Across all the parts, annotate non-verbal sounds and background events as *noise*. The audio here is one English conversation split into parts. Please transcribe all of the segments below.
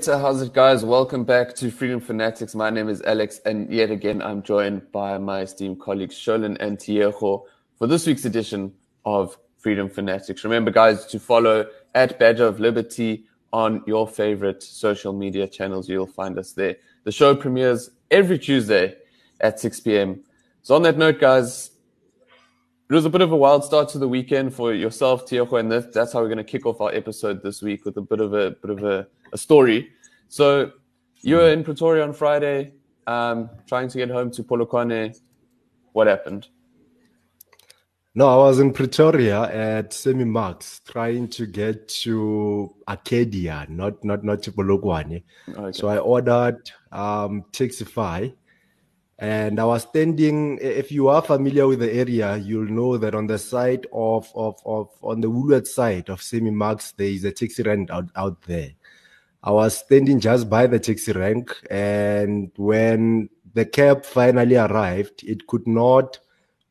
So how's it, guys? Welcome back to Freedom Fanatics. My name is Alex, and yet again, I'm joined by my esteemed colleagues Sholin and Tiejo for this week's edition of Freedom Fanatics. Remember, guys, to follow at Badger of Liberty on your favorite social media channels. You'll find us there. The show premieres every Tuesday at 6 p.m. So, on that note, guys, it was a bit of a wild start to the weekend for yourself, Tiejo, and that, that's how we're going to kick off our episode this week with a bit of a bit of a, a story. So, you were in Pretoria on Friday, um, trying to get home to Polokwane. What happened? No, I was in Pretoria at Sammy Marks trying to get to Arcadia, not not not to Polokwane. Okay. So I ordered um Taxify and I was standing if you are familiar with the area, you'll know that on the side of of, of on the Woolworth side of Sammy Marks, there is a taxi rank out, out there. I was standing just by the taxi rank and when the cab finally arrived, it could not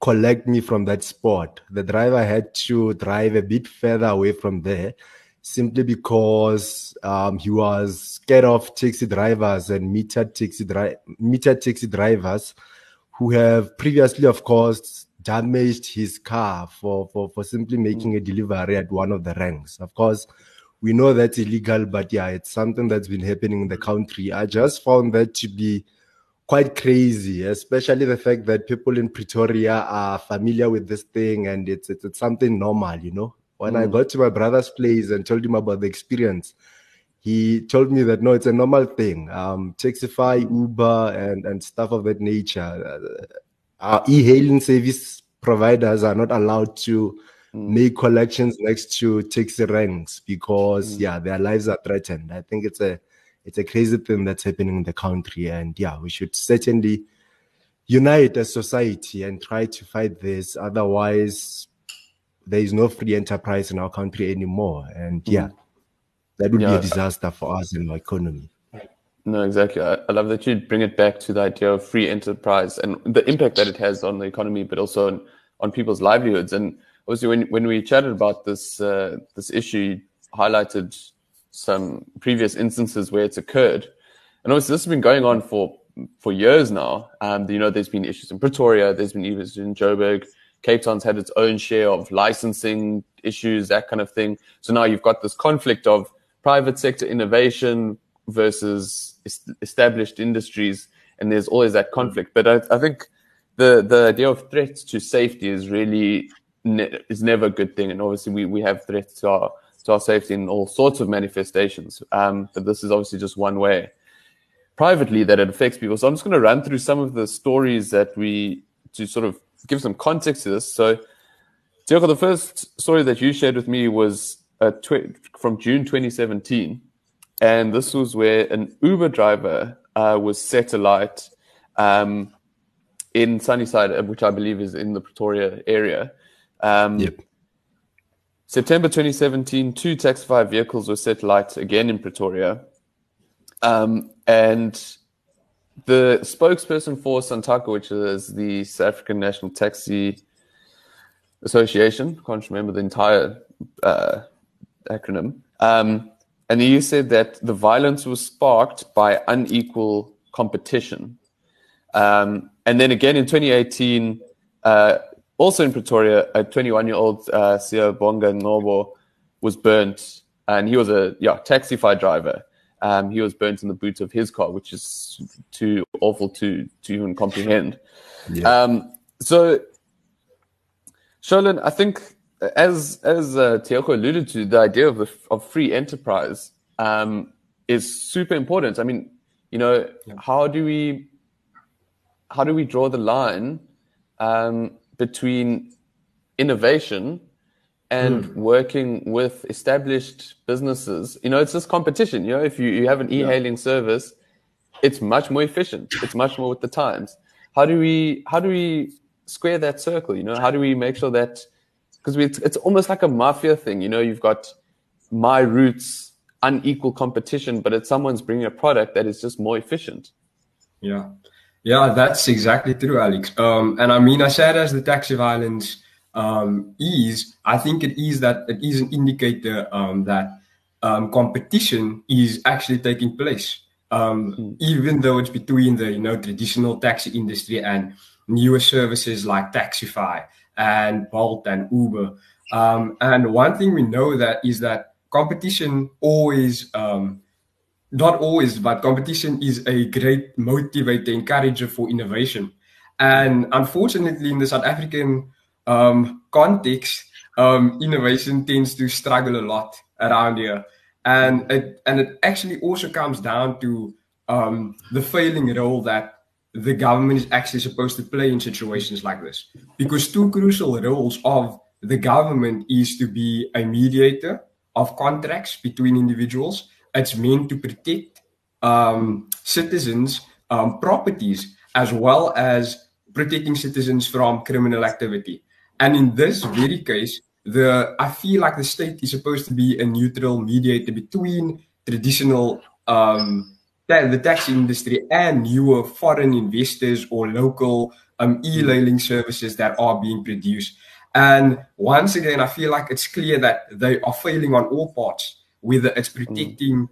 collect me from that spot. The driver had to drive a bit further away from there simply because um, he was scared of taxi drivers and metered taxi, dri- metered taxi drivers who have previously, of course, damaged his car for, for, for simply making a delivery at one of the ranks. Of course, we know that's illegal, but yeah, it's something that's been happening in the country. I just found that to be quite crazy, especially the fact that people in Pretoria are familiar with this thing and it's it's, it's something normal, you know. When mm. I got to my brother's place and told him about the experience, he told me that no, it's a normal thing. Um, Taxify, Uber, and and stuff of that nature. Uh, our e-hailing service providers are not allowed to mm. make collections next to taxi ranks because mm. yeah, their lives are threatened. I think it's a it's a crazy thing that's happening in the country. And yeah, we should certainly unite as society and try to fight this. Otherwise, there is no free enterprise in our country anymore. And yeah, mm. that would yeah. be a disaster for us and our economy. No, exactly. I, I, love that you bring it back to the idea of free enterprise and the impact that it has on the economy, but also on, on people's livelihoods. And obviously, when when we chatted about this uh, this issue, you highlighted some previous instances where it's occurred. And obviously, this has been going on for for years now. Um, you know, there's been issues in Pretoria, there's been issues in Joburg. Cape Town's had its own share of licensing issues, that kind of thing. So now you've got this conflict of private sector innovation versus established industries, and there's always that conflict. But I, I think the the idea of threats to safety is really ne- is never a good thing, and obviously we we have threats to our to our safety in all sorts of manifestations. Um, but this is obviously just one way privately that it affects people. So I'm just going to run through some of the stories that we to sort of give some context to this. So, Tiago, the first story that you shared with me was uh, tw- from June 2017, and this was where an Uber driver uh, was set alight um, in Sunnyside, uh, which I believe is in the Pretoria area. Um, yep. September 2017, two Taxify vehicles were set alight again in Pretoria. Um, and the spokesperson for SANTACO, which is the South African National Taxi Association, can't remember the entire uh, acronym, um, and he said that the violence was sparked by unequal competition. Um, and then again in 2018, uh, also in Pretoria, a 21 year old uh, Bonga Nobo was burnt, and he was a yeah taxify driver. Um, he was burnt in the boot of his car, which is too awful to to even comprehend. Yeah. Um, so, Sholin, I think as as uh, Tiago alluded to, the idea of the, of free enterprise um, is super important. I mean, you know, yeah. how do we how do we draw the line um, between innovation and mm. working with established businesses. You know, it's this competition. You know, if you, you have an e-hailing yeah. service, it's much more efficient. It's much more with the times. How do we how do we square that circle? You know, how do we make sure that because it's, it's almost like a mafia thing. You know, you've got my roots, unequal competition, but it's someone's bringing a product that is just more efficient. Yeah. Yeah, that's exactly true, Alex. Um, and I mean, I said as the taxi violence um, is, I think it is that it is an indicator um, that um, competition is actually taking place. Um, mm. Even though it's between the you know traditional taxi industry and newer services like Taxify and Bolt and Uber. Um, and one thing we know that is that competition always, um, not always, but competition is a great motivator, encourager for innovation. And unfortunately, in the South African um, context, um, innovation tends to struggle a lot around here. And it, and it actually also comes down to um, the failing role that the government is actually supposed to play in situations like this. Because two crucial roles of the government is to be a mediator of contracts between individuals. It's meant to protect um, citizens' um, properties as well as protecting citizens from criminal activity. And in this very case, the I feel like the state is supposed to be a neutral mediator between traditional um, the taxi industry and newer foreign investors or local um, e-hailing services that are being produced. And once again, I feel like it's clear that they are failing on all parts, whether it's protecting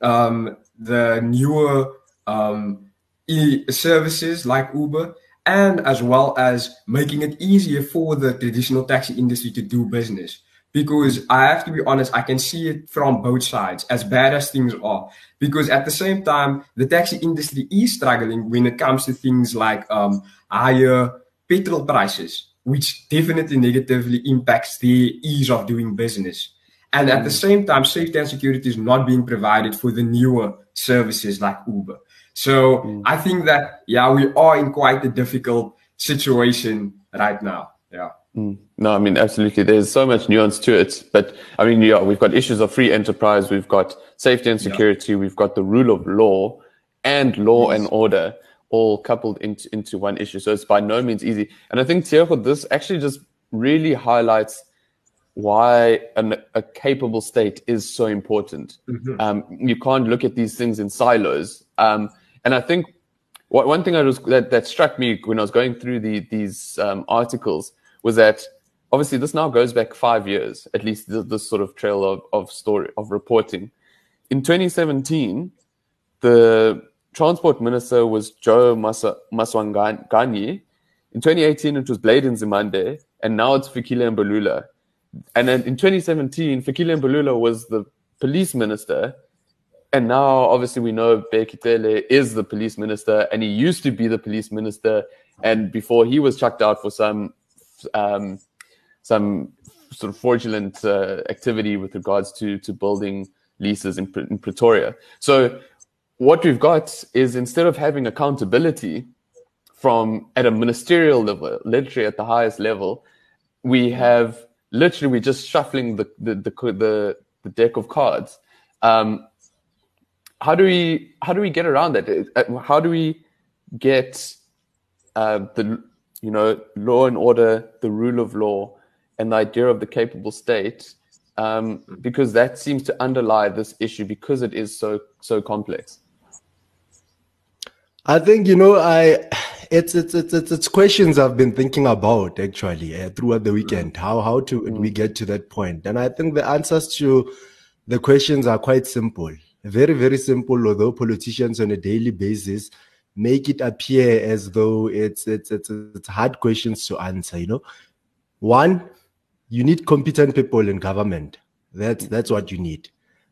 um, the newer um, e services like Uber, and as well as making it easier for the traditional taxi industry to do business because I have to be honest, I can see it from both sides, as bad as things are. Because at the same time, the taxi industry is struggling when it comes to things like um, higher petrol prices, which definitely negatively impacts the ease of doing business. And at the mm. same time, safety and security is not being provided for the newer services like Uber. So mm. I think that, yeah, we are in quite a difficult situation right now. Yeah. Mm. No, I mean, absolutely. There's so much nuance to it. But I mean, yeah, we've got issues of free enterprise, we've got safety and security, yeah. we've got the rule of law and law yes. and order all coupled into, into one issue. So it's by no means easy. And I think, Tiago, this actually just really highlights why an, a capable state is so important. Mm-hmm. Um, you can't look at these things in silos. Um, and I think what, one thing I was, that, that struck me when I was going through the, these um, articles was that obviously this now goes back five years, at least this, this sort of trail of, of story of reporting. In 2017, the transport minister was Joe Maswanganyi. In 2018, it was Blade Nzimande, and now it's Fikile Mbalula. And then in 2017, Fikile Mbalula was the police minister, and now obviously we know Bheki is the police minister, and he used to be the police minister, and before he was chucked out for some um, some sort of fraudulent uh, activity with regards to to building leases in, in Pretoria. So what we've got is instead of having accountability from at a ministerial level, literally at the highest level, we have literally we're just shuffling the the the, the, the deck of cards. Um, how do we how do we get around that? Uh, how do we get uh, the you know, law and order, the rule of law, and the idea of the capable state, um, because that seems to underlie this issue because it is so so complex. I think you know I it's it's it's it's, it's questions I've been thinking about actually uh, throughout the weekend. Mm. How how to mm. we get to that point? And I think the answers to the questions are quite simple, very very simple. Although politicians on a daily basis make it appear as though it's it's it's, it's hard questions to answer you know. One you need competent people in government. That's that's what you need.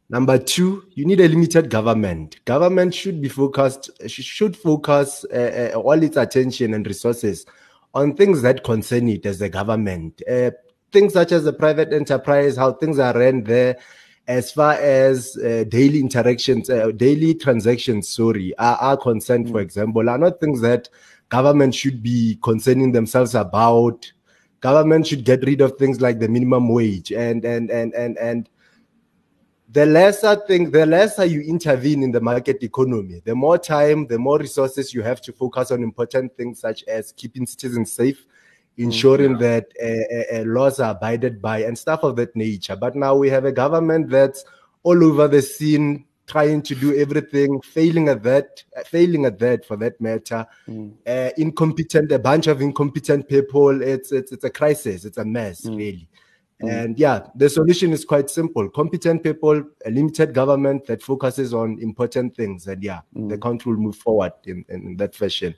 Number two you need a limited government. Government should be focused should focus uh, uh, all its attention and resources on things that concern it as a government. Uh, things such as the private enterprise how things are run there as far as uh, daily interactions, uh, daily transactions, sorry, are, are concerned, mm. for example, are not things that government should be concerning themselves about. Government should get rid of things like the minimum wage and and and and and the lesser thing, the lesser you intervene in the market economy, the more time, the more resources you have to focus on important things such as keeping citizens safe, ensuring yeah. that uh, uh, laws are abided by and stuff of that nature. But now we have a government that's all over the scene trying to do everything, failing at that, failing at that for that matter. Mm. Uh, incompetent, a bunch of incompetent people. It's it's it's a crisis. It's a mess, mm. really. Mm. And yeah, the solution is quite simple competent people, a limited government that focuses on important things. And yeah, mm. the country will move forward in, in that fashion.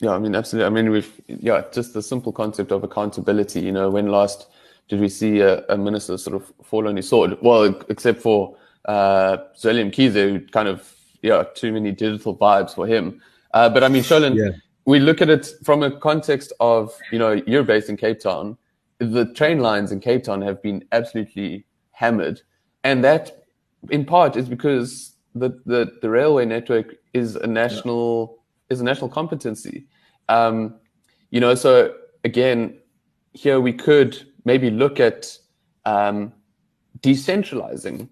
Yeah, I mean, absolutely. I mean, we've, yeah, just the simple concept of accountability. You know, when last did we see a, a minister sort of fall on his sword? Well, except for uh, Zweli Mkhize, who kind of, yeah, too many digital vibes for him. Uh, but I mean, Sholin, yeah. we look at it from a context of, you know, you're based in Cape Town the train lines in Cape Town have been absolutely hammered. And that, in part, is because the, the, the railway network is a national yeah. Is a national competency. Um, you know, so again, here we could maybe look at um, decentralizing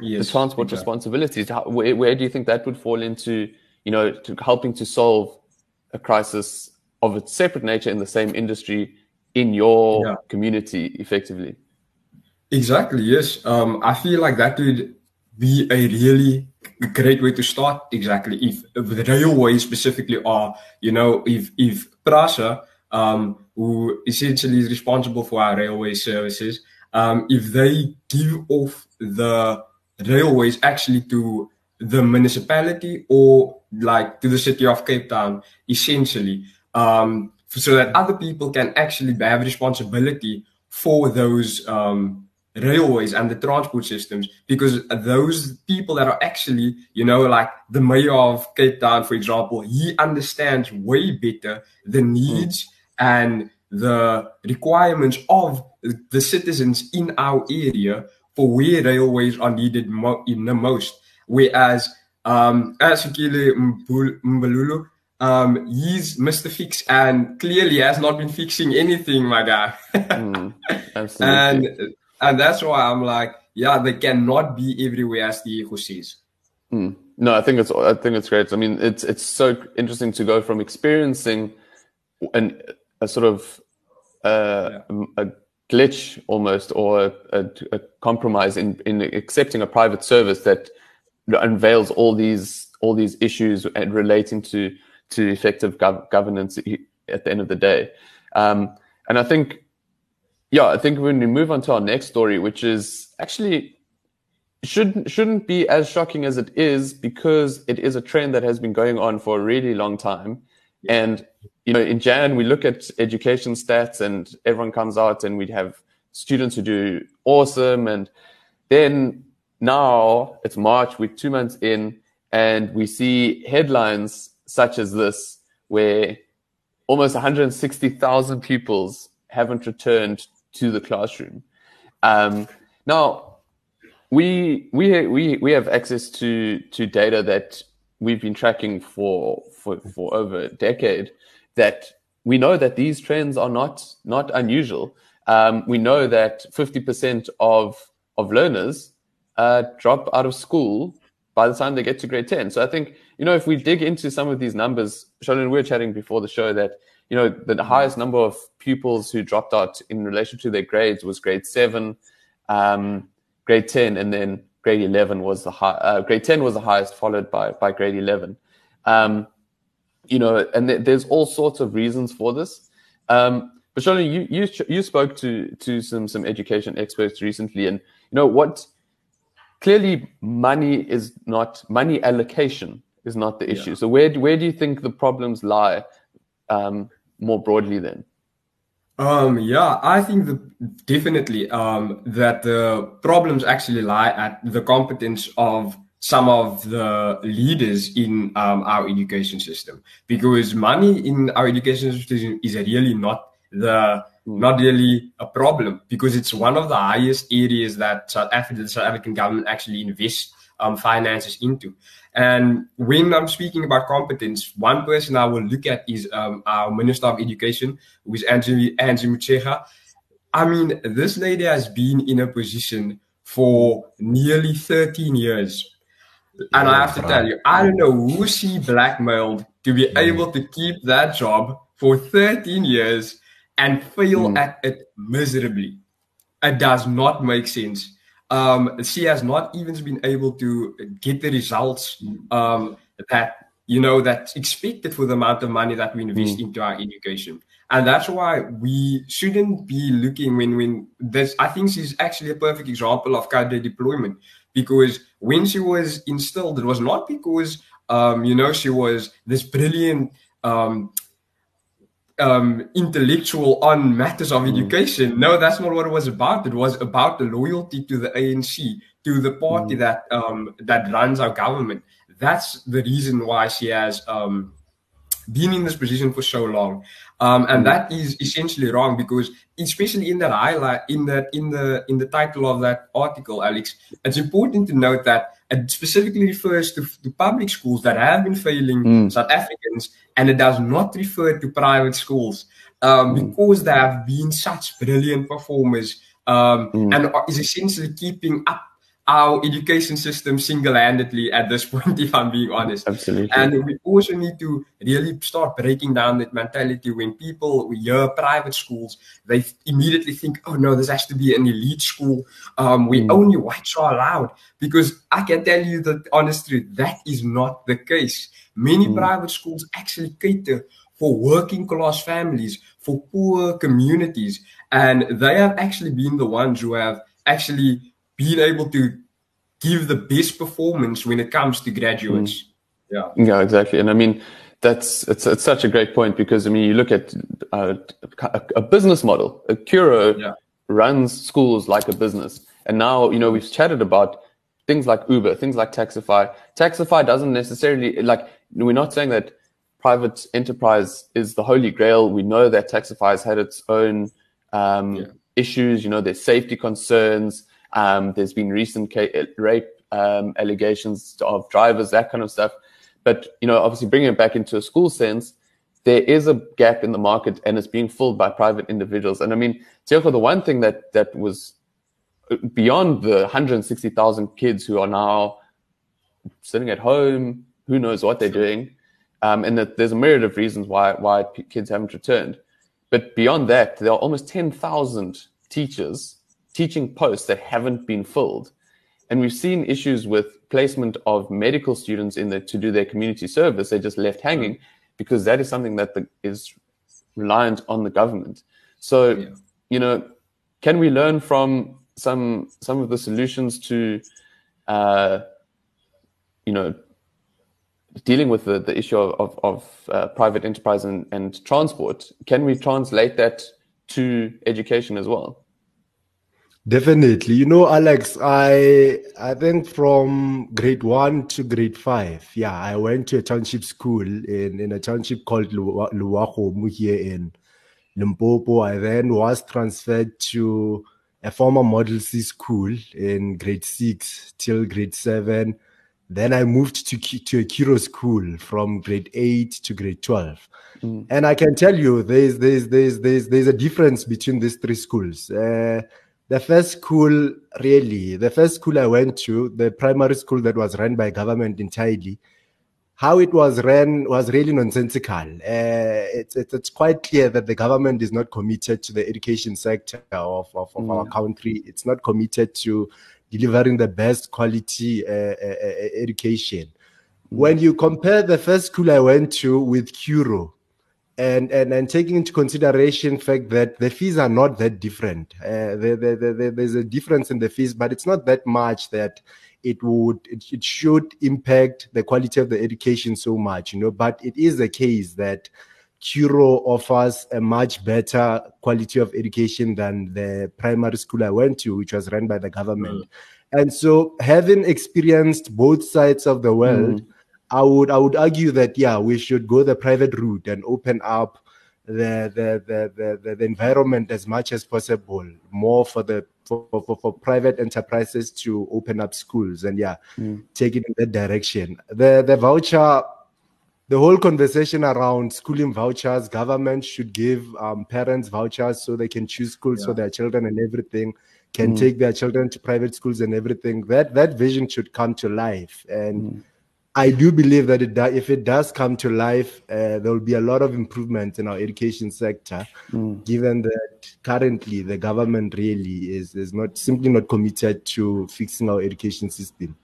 yes, the transport exactly. responsibilities. How, where, where do you think that would fall into, you know, to helping to solve a crisis of a separate nature in the same industry in your yeah. community effectively. Exactly, yes. Um, I feel like that would be a really great way to start. Exactly, if, if the railways specifically are, you know, if if Prasa, um, who essentially is responsible for our railway services, um, if they give off the railways actually to the municipality or like to the city of Cape Town, essentially, um, so that other people can actually have responsibility for those um, railways and the transport systems because those people that are actually, you know, like the mayor of Cape Town, for example, he understands way better the needs mm. and the requirements of the citizens in our area for where railways are needed mo- in the most. Whereas, um, as Mbalula um, he's Mr. Fix and clearly has not been fixing anything, my guy. *laughs* mm, and and that's why I'm like, yeah, they cannot be everywhere as Diego says. Mm. No, I think it's I think it's great. I mean, it's it's so interesting to go from experiencing an a sort of uh, yeah. a glitch almost or a, a, compromise in in accepting a private service that unveils all these all these issues and relating to to effective gov- governance at the end of the day. Um, and I think, yeah, I think when we move on to our next story, which is actually shouldn't shouldn't be as shocking as it is because it is a trend that has been going on for a really long time. And you know, in Jan we look at education stats, and everyone comes out, and we have students who do awesome, and then now it's March, we're two months in, and we see headlines such as this, where almost 160,000 pupils haven't returned to the classroom. Um, now, we we we we have access to to data that we've been tracking for for for over a decade. That we know that these trends are not not unusual. Um, we know that 50% of of learners uh, drop out of school by the time they get to grade 10. So I think, you know, if we dig into some of these numbers, Sheldon, we were chatting before the show that, you know, the highest number of pupils who dropped out in relation to their grades was grade seven, um, grade 10, and then grade 11 was the high, uh, grade 10 was the highest followed by, by grade 11. Um, you know, and th- there's all sorts of reasons for this. Um, but Sheldon, you, you, you spoke to, to some, some education experts recently and, you know, what, clearly money is not money allocation is not the issue. Yeah. So where where do you think the problems lie um, more broadly then? Um, yeah, I think the, definitely um, that the problems actually lie at the competence of some of the leaders in um, our education system because money in our education system is really not the Hmm. not really a problem because it's one of the highest areas that South Africa, the South African government actually invests um, finances into. And when I'm speaking about competence, one person I will look at is um, our Minister of Education, who is Angie, Angie Motshekga. I mean, this lady has been in a position for nearly 13 years. And I have to tell you, I don't know who she blackmailed to be hmm. able to keep that job for 13 years and fail mm. at it miserably. It does not make sense. Um, she has not even been able to get the results um, that you know that's expected for the amount of money that we invest mm. into our education. And that's why we shouldn't be looking when when this I think she's actually a perfect example of cadre deployment because when she was instilled, it was not because um, you know she was this brilliant um, um, intellectual on matters of mm. education. No, that's not what it was about. It was about the loyalty to the ANC, to the party mm. that um, that runs our government. That's the reason why she has um, been in this position for so long. Um, and mm. that is essentially wrong because, especially in that highlight, in the in the in the title of that article, Alex, it's important to note that it specifically refers to, to public schools that have been failing mm. South Africans, and it does not refer to private schools um, mm. because they have been such brilliant performers um, mm. and is essentially keeping up our education system single-handedly at this *laughs* point, if I'm being honest. Absolutely. And we also need to really start breaking down that mentality when people we hear private schools, they immediately think, oh no, this has to be an elite school. Um, we mm. only whites are allowed. Because I can tell you that honestly, that is not the case. Many mm. private schools actually cater for working class families, for poor communities. And they have actually been the ones who have actually being able to give the best performance when it comes to graduates. Mm. Yeah. Yeah, exactly. And I mean, that's it's, it's such a great point because I mean, you look at uh, a, a, business model. A Curro yeah. runs schools like a business, and now you know we've chatted about things like Uber, things like Taxify. Taxify doesn't necessarily like we're not saying that private enterprise is the holy grail. We know that Taxify has had its own um, yeah. issues. You know, there's safety concerns. Um, there's been recent rape um, allegations of drivers, that kind of stuff. But you know, obviously, bringing it back into a school sense, there is a gap in the market, and it's being filled by private individuals. And I mean, Tioko, the one thing that that was beyond the 160,000 kids who are now sitting at home, who knows what they're doing, um, and that there's a myriad of reasons why why kids haven't returned. But beyond that, there are almost 10,000 teachers teaching posts that haven't been filled. And we've seen issues with placement of medical students in there to do their community service. They're just left hanging because that is something that the, is reliant on the government. So, yeah. you know, can we learn from some some of the solutions to, uh, you know, dealing with the, the issue of, of, of uh, private enterprise and, and transport? Can we translate that to education as well? Definitely. You know, Alex, I I think from grade one to grade five, yeah, I went to a township school in, in a township called Luwahomu here in Limpopo. I then was transferred to a former Model C school in grade six till grade seven. Then I moved to to a Curro school from grade eight to grade twelve. Mm. And I can tell you, there's there's there's there's there's a difference between these three schools. Uh, the first school, really, the first school I went to, the primary school that was run by government entirely, how it was run was really nonsensical. Uh, it's, it's, it's, quite clear that the government is not committed to the education sector of, of, of mm. our country. It's not committed to delivering the best quality uh, uh, uh education. Mm. When you compare the first school I went to with Curro, and, and and taking into consideration the fact that the fees are not that different. Uh, the, the, the, there's a difference in the fees, but it's not that much that it would it, it, should impact the quality of the education so much, you know. But it is the case that Curro offers a much better quality of education than the primary school I went to, which was run by the government. Mm. And so, having experienced both sides of the world. Mm I would I would argue that yeah, we should go the private route and open up the the the the, the environment as much as possible, more for the for, for, for private enterprises to open up schools and yeah, mm. take it in that direction. The the voucher the whole conversation around schooling vouchers, government should give um, parents vouchers so they can choose schools yeah. for their children and everything, can mm. take their children to private schools and everything. That that vision should come to life. And mm. I do believe that it if it does come to life, uh, there will be a lot of improvement in our education sector, mm. given that currently the government really is, is not simply not committed to fixing our education system.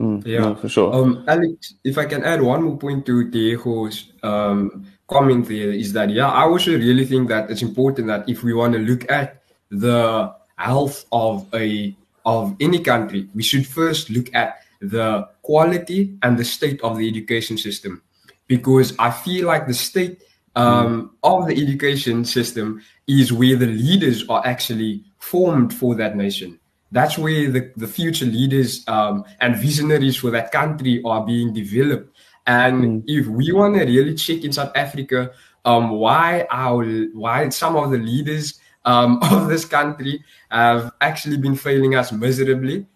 Mm. Yeah, no, for sure. Um, Alex, if I can add one more point to Diego's um, comment there is that yeah, I also really think that it's important that if we want to look at the health of a of any country, we should first look at the quality and the state of the education system, because I feel like the state um, of the education system is where the leaders are actually formed for that nation. That's where the, the future leaders um, and visionaries for that country are being developed. And mm. if we want to really check in South Africa, um, why our why some of the leaders um, *laughs* of this country have actually been failing us miserably,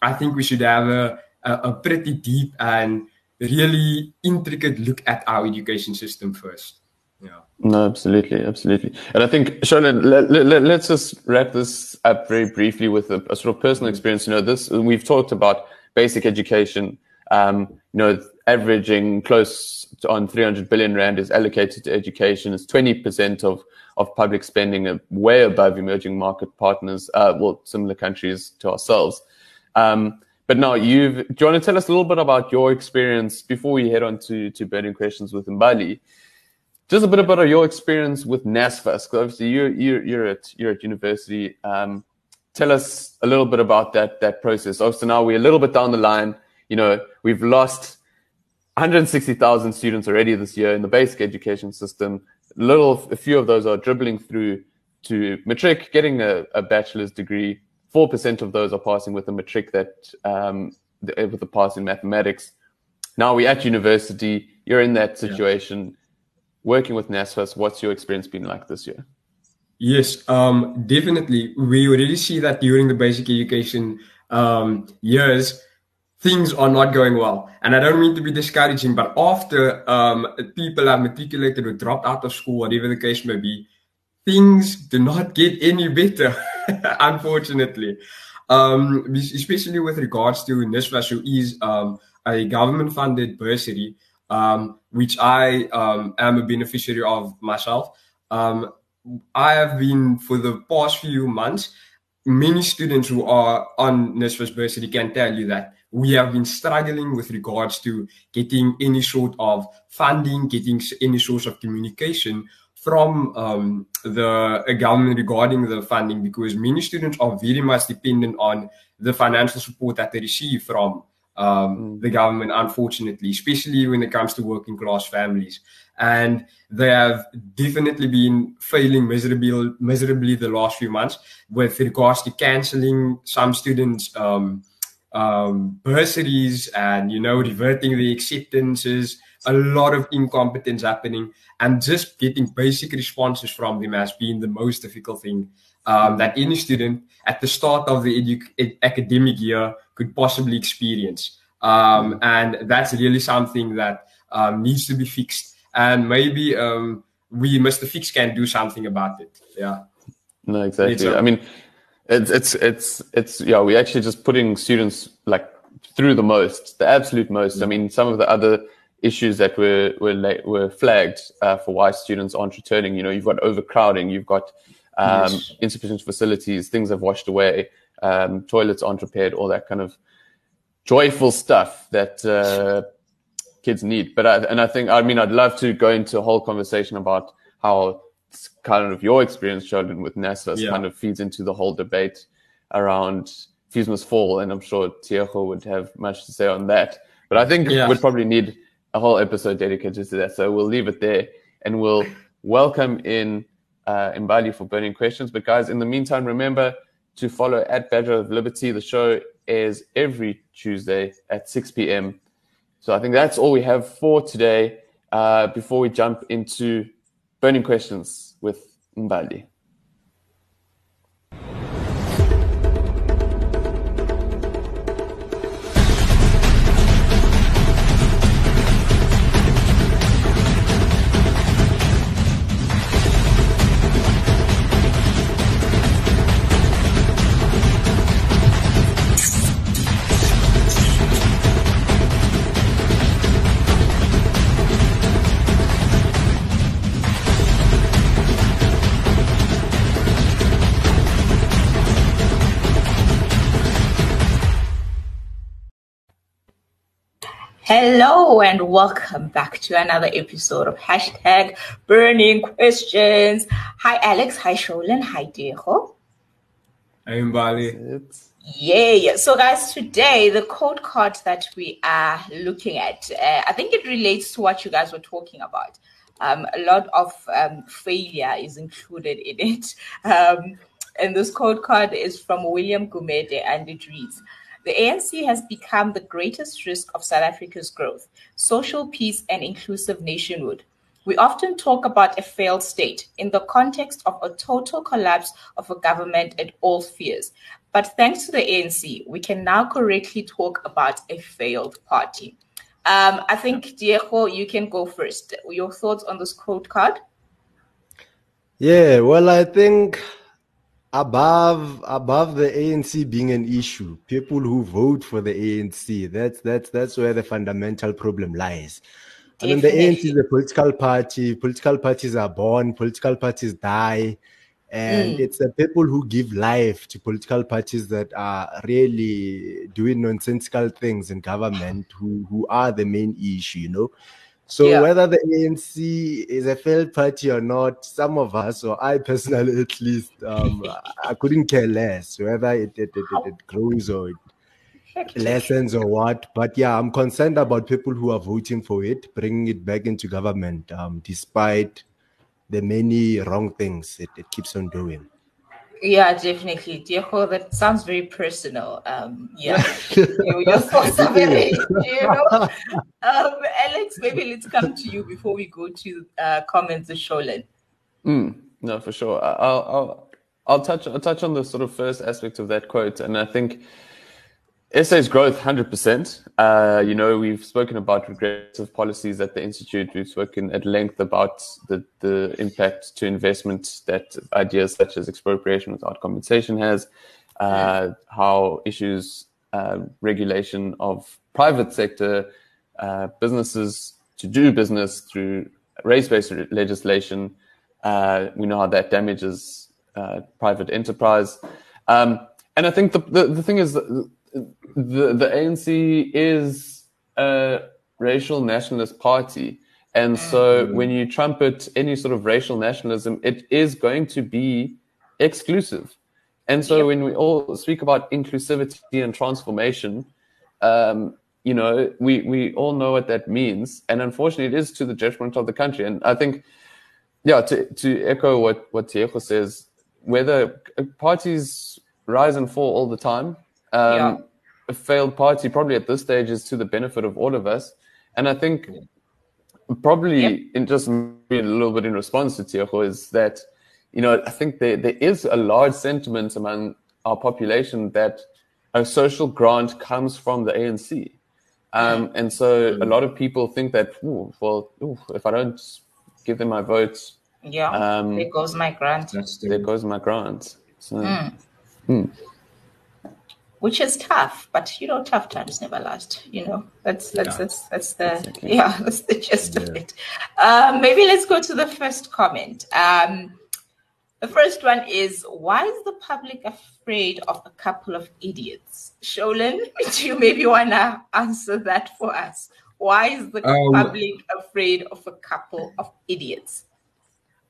I think we should have a, a, a pretty deep and really intricate look at our education system first. Yeah. No, absolutely, absolutely. And I think, Charlotte, let, let, let's just wrap this up very briefly with a, a, sort of personal experience. You know, this we've talked about basic education. Um, you know, averaging close on 300 billion rand is allocated to education. It's 20% of of public spending, uh, way above emerging market partners, uh, well, similar countries to ourselves. Um, but now you've, do you want to tell us a little bit about your experience before we head on to, to burning questions with Mbali? just a bit about your experience with NSFAS. Because obviously you're, you're, you're at you're at university. Um, tell us a little bit about that that process. Also, now we're a little bit down the line. You know, we've lost 160,000 students already this year in the basic education system. Little, a few of those are dribbling through to matric, getting a, a bachelor's degree. Four percent of those are passing with a matric that um, with a pass in mathematics. Now we're at university. You're in that situation. Yeah working with NSFAS, what's your experience been like this year? Yes, um, definitely. We already see that during the basic education um, years, things are not going well. And I don't mean to be discouraging, but after um, people have matriculated or dropped out of school, whatever the case may be, things do not get any better, *laughs* unfortunately. Um, especially with regards to NSFAS, who is um, a government funded bursary um, which I um, am a beneficiary of myself. Um, I have been for the past few months. Many students who are on NSFAS Bursary can tell you that we have been struggling with regards to getting any sort of funding, getting any source of communication from um, the government regarding the funding because many students are very much dependent on the financial support that they receive from um, mm. the government, unfortunately, especially when it comes to working class families. And they have definitely been failing miserably, miserably the last few months with regards to cancelling some students' um, um, bursaries and, you know, reverting the acceptances. A lot of incompetence happening, and just getting basic responses from them has been the most difficult thing um, that any student at the start of the edu- academic year could possibly experience. Um, and that's really something that um, needs to be fixed. And maybe um, we, Mr. Fix, can do something about it. Yeah. No, exactly. I mean, it's it's it's it's yeah. We're actually just putting students like through the most, the absolute most. I mean, some of the other issues that were were were flagged uh, for why students aren't returning. You know, you've got overcrowding, you've got um, yes. insufficient facilities, things have washed away, um, toilets aren't repaired, all that kind of joyful stuff that uh, kids need. But I, and I think, I mean, I'd love to go into a whole conversation about how kind of your experience, Sheldon, with NSFAS yeah. kind of feeds into the whole debate around fees must fall. And I'm sure Tiejo would have much to say on that. But I think yeah. we'd probably need a whole episode dedicated to that. So we'll leave it there and we'll welcome in uh, Mbali for burning questions. But guys, in the meantime, remember to follow at Badger of Liberty. The show airs every Tuesday at 6 p.m. So I think that's all we have for today. Uh, before we jump into burning questions with Hello and welcome back to another episode of hashtag burning questions. Hi Alex, hi Sholin, hi Diego. Hi Mbali. Yeah. So guys, today the quote card that we are looking at, uh, I think it relates to what you guys were talking about. Um, a lot of um, failure is included in it. Um, and this quote card is from William Gumede and it reads, the ANC has become the greatest risk of South Africa's growth, social peace, and inclusive nationhood. We often talk about a failed state in the context of a total collapse of a government at all spheres. But thanks to the ANC, we can now correctly talk about a failed party. Um, I think, Diego, you can go first. Your thoughts on this quote card? Yeah, well, I think above above the ANC being an issue, people who vote for the ANC, that's that's that's where the fundamental problem lies. I mean, the ANC is a political party. Political parties are born. Political parties die, and mm. it's the people who give life to political parties that are really doing nonsensical things in government who who are the main issue. You know, so yeah. whether the ANC is a failed party or not, some of us, or I personally *laughs* at least, um, I couldn't care less whether it it, it, it, it grows or it lessens or what. But yeah, I'm concerned about people who are voting for it, bringing it back into government, um, despite the many wrong things it, it keeps on doing. Yeah, definitely. Diego, that sounds very personal. Um, yeah, *laughs* your it, you know. *laughs* Um, Alex, maybe let's come to you before we go to uh, comments of Sholin. Mm, no, for sure. I'll, I'll, I'll touch, I'll touch on the sort of first aspect of that quote, and I think SA's growth, 100%. Uh, you know, we've spoken about regressive policies at the Institute. We've spoken at length about the, the impact to investment that ideas such as expropriation without compensation has, uh, how issues, uh, regulation of private sector uh, businesses to do business through race-based legislation, uh, we know how that damages uh, private enterprise. Um, and I think the, the, the thing is the the ANC is a racial nationalist party, and so mm-hmm. when you trumpet any sort of racial nationalism, it is going to be exclusive. And so when we all speak about inclusivity and transformation, um, you know, we, we all know what that means. And unfortunately, it is to the detriment of the country. And I think, yeah, to, to echo what, what Diego says, whether parties rise and fall all the time, um, yeah. A failed party probably at this stage is to the benefit of all of us, and I think probably yep. in just a little bit in response to Diego is that you know I think there there is a large sentiment among our population that a social grant comes from the ANC. Um, and so a lot of people think that, ooh, well, ooh, if I don't give them my vote, yeah, um, there goes my grant. There goes my grant. So, mm. Hmm which is tough. But you know, tough times never last. You know, that's that's yeah. that's, that's the exactly. *laughs* yeah, that's the gist yeah. of it. Um, maybe let's go to the first comment. Um, the first one is why is the public afraid of a couple of idiots? Sholin, do *laughs* you maybe wanna answer that for us? Why is the um, public afraid of a couple of idiots?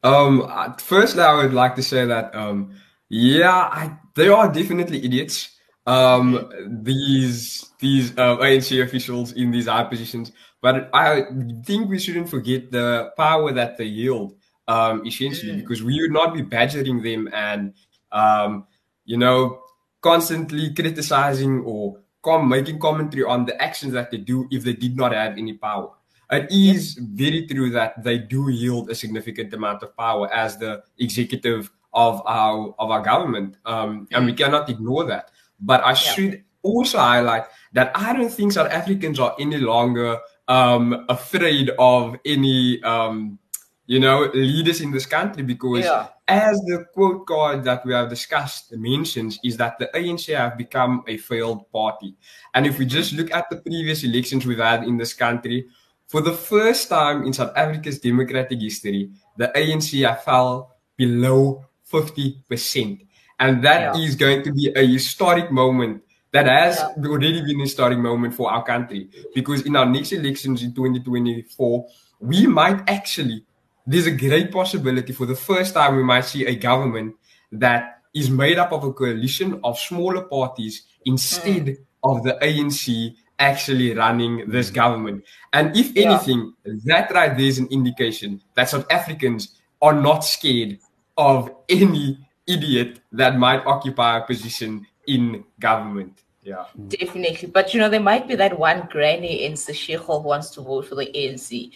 Um, firstly, I would like to say that um, yeah, I, there are definitely idiots um, these these uh, ANC officials in these high positions. But I think we shouldn't forget the power that they yield, um, essentially, mm. because we would not be badgering them and, um, you know, constantly criticizing or com- making commentary on the actions that they do if they did not have any power. It is very true that they do yield a significant amount of power as the executive of our of our government, um, and we mm. cannot ignore that. But I should also highlight that I don't think South Africans are any longer um, afraid of any, um, you know, leaders in this country because, yeah. as the quote card that we have discussed mentions, is that the ANC have become a failed party. And if we just look at the previous elections we've had in this country, for the first time in South Africa's democratic history, the ANC have fell below 50%. And that yeah. is going to be a historic moment that has yeah. already been a historic moment for our country. Because in our next elections in 2024, we might actually, there's a great possibility for the first time we might see a government that is made up of a coalition of smaller parties instead mm. of the ANC actually running this government. And if anything, yeah. that right there is an indication that South Africans are not scared of any idiot that might occupy a position in government. Yeah. Definitely. But you know, there might be that one granny in Seshego who wants to vote for the ANC.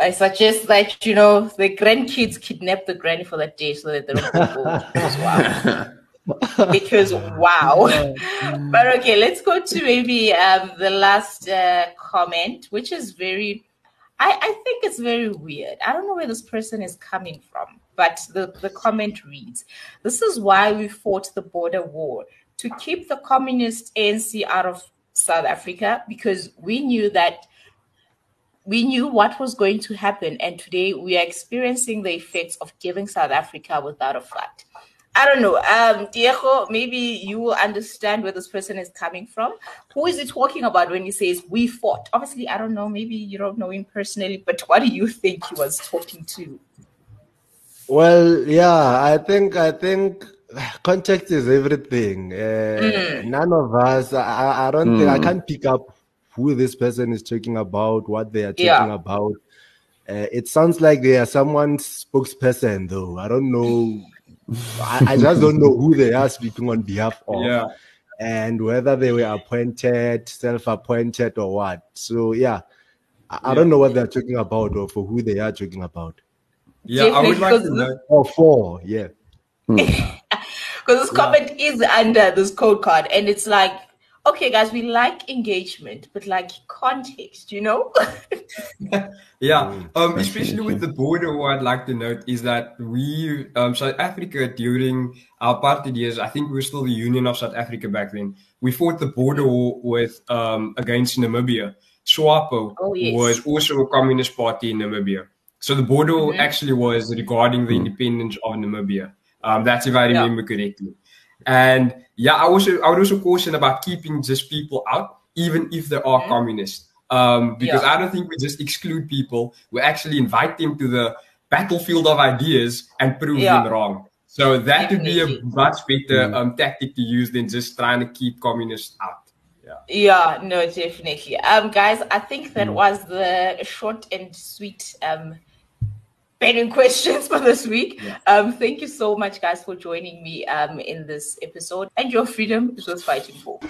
I suggest that, you know, the grandkids kidnap the granny for that day so that they don't vote as well. because wow. *laughs* but okay, let's go to maybe um, the last uh, comment, which is very, I, I think it's very weird. I don't know where this person is coming from, but the, the comment reads This is why we fought the border war to keep the communist ANC out of South Africa because we knew that we knew what was going to happen, and today we are experiencing the effects of giving South Africa without a fight. I don't know. Um, Diego, maybe you will understand where this person is coming from. Who is he talking about when he says we fought? Obviously, I don't know. Maybe you don't know him personally, but what do you think he was talking to? Well, yeah, I think I think context is everything. Uh, mm. None of us, I, I don't mm. think, I mm. can't pick up who this person is talking about, what they are talking yeah. about. Uh, it sounds like they are someone's spokesperson, though. I don't know. I, I, just don't know who they are speaking on behalf of. Yeah. And whether they were appointed, self appointed, or what. So, yeah, I, yeah. I, don't know what they're talking about or for who they are talking about. Yeah, I would like to know. Or for, yeah. *laughs* Because this comment is under this quote card and it's like okay guys we like engagement but like context you know *laughs* yeah hmm. um especially with the border what i'd like to note is that we um south africa during apartheid years i think we were still the union of south africa back then we fought the border war with um against namibia swapo oh, yes. was also a communist party in namibia so the border mm-hmm. actually was regarding the mm. independence of namibia um, that's if I remember yeah. correctly. And yeah, I also I would also caution about keeping just people out, even if they are mm-hmm. communists. Um, because yeah. I don't think we just exclude people. We actually invite them to the battlefield of ideas and prove yeah. them wrong. So that Definitely. would be a much better mm. um, tactic to use than just trying to keep communists out. Yeah. yeah, no, definitely. Um, guys, I think that mm. was the short and sweet um pending *laughs* questions for this week. Yeah. Um, thank you so much, guys, for joining me um, in this episode. And your freedom is worth fighting for.